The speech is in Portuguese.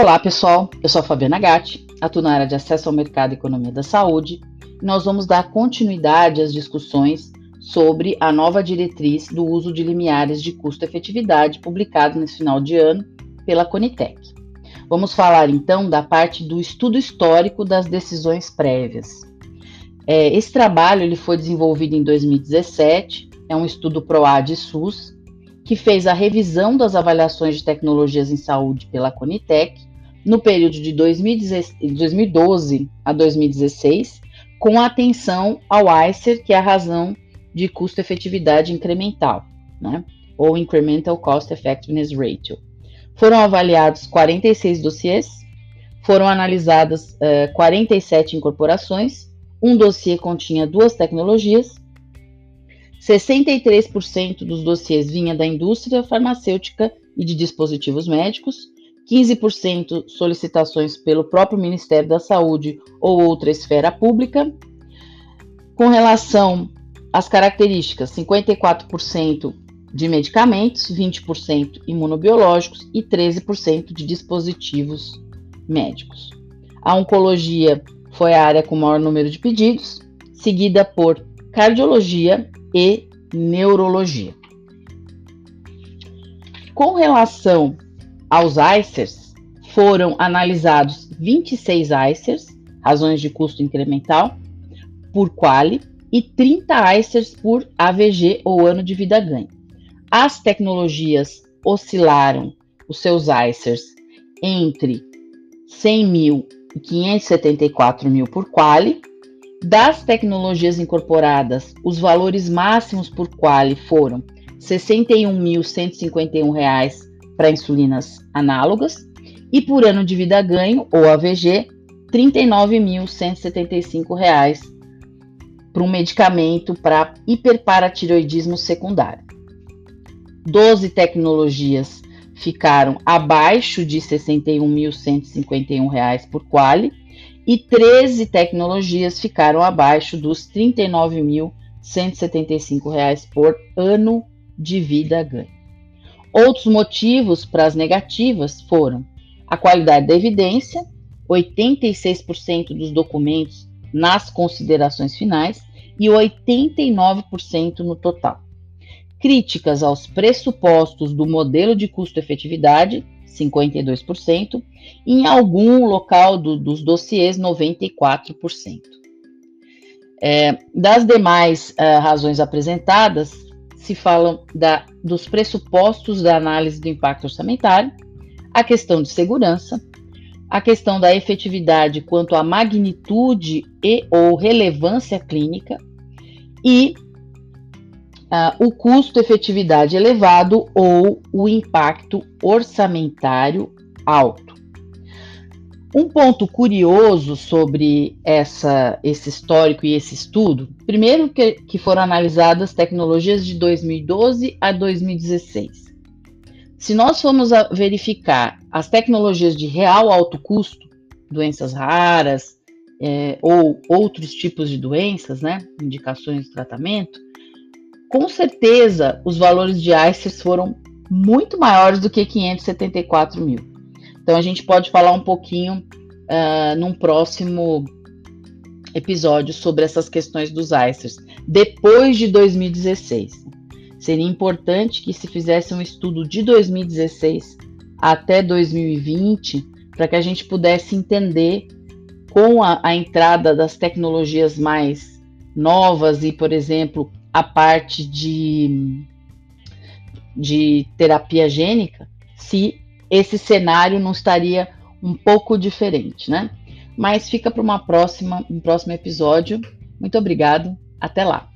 Olá, pessoal. Eu sou a Fabiana Gatti, atuo na área de acesso ao mercado e economia da saúde. E nós vamos dar continuidade às discussões sobre a nova diretriz do uso de limiares de custo-efetividade publicado nesse final de ano pela Conitec. Vamos falar então da parte do estudo histórico das decisões prévias. É, esse trabalho ele foi desenvolvido em 2017, é um estudo PROAD SUS, que fez a revisão das avaliações de tecnologias em saúde pela Conitec no período de 2012 a 2016, com atenção ao ICER, que é a razão de custo-efetividade incremental, né? ou Incremental Cost Effectiveness Ratio. Foram avaliados 46 dossiês, foram analisadas uh, 47 incorporações, um dossiê continha duas tecnologias, 63% dos dossiês vinha da indústria farmacêutica e de dispositivos médicos, 15% solicitações pelo próprio Ministério da Saúde ou outra esfera pública. Com relação às características, 54% de medicamentos, 20% imunobiológicos e 13% de dispositivos médicos. A oncologia foi a área com maior número de pedidos, seguida por cardiologia e neurologia. Com relação aos ICERs, foram analisados 26 ICERs, razões de custo incremental, por quali, e 30 ICERs por AVG ou ano de vida ganho. As tecnologias oscilaram os seus ICERs entre 100 mil e 574 mil por quali. Das tecnologias incorporadas, os valores máximos por quali foram R$ 61.151 para insulinas análogas e por ano de vida ganho, ou AVG, R$ 39.175 para um medicamento para hiperparatiroidismo secundário. 12 tecnologias ficaram abaixo de R$ 61.151 por quali e 13 tecnologias ficaram abaixo dos R$ 39.175 por ano de vida ganho. Outros motivos para as negativas foram a qualidade da evidência, 86% dos documentos nas considerações finais e 89% no total. Críticas aos pressupostos do modelo de custo-efetividade, 52%, e em algum local do, dos dossiês, 94%. É, das demais uh, razões apresentadas, se falam da, dos pressupostos da análise do impacto orçamentário, a questão de segurança, a questão da efetividade quanto à magnitude e ou relevância clínica e uh, o custo-efetividade elevado ou o impacto orçamentário alto. Um ponto curioso sobre essa, esse histórico e esse estudo, primeiro que, que foram analisadas tecnologias de 2012 a 2016. Se nós formos verificar as tecnologias de real alto custo, doenças raras é, ou outros tipos de doenças, né, indicações de tratamento, com certeza os valores de ICERs foram muito maiores do que 574 mil. Então a gente pode falar um pouquinho uh, num próximo episódio sobre essas questões dos ICERs, depois de 2016. Seria importante que se fizesse um estudo de 2016 até 2020, para que a gente pudesse entender com a, a entrada das tecnologias mais novas e, por exemplo, a parte de, de terapia gênica, se esse cenário não estaria um pouco diferente, né? Mas fica para uma próxima, um próximo episódio. Muito obrigado. Até lá.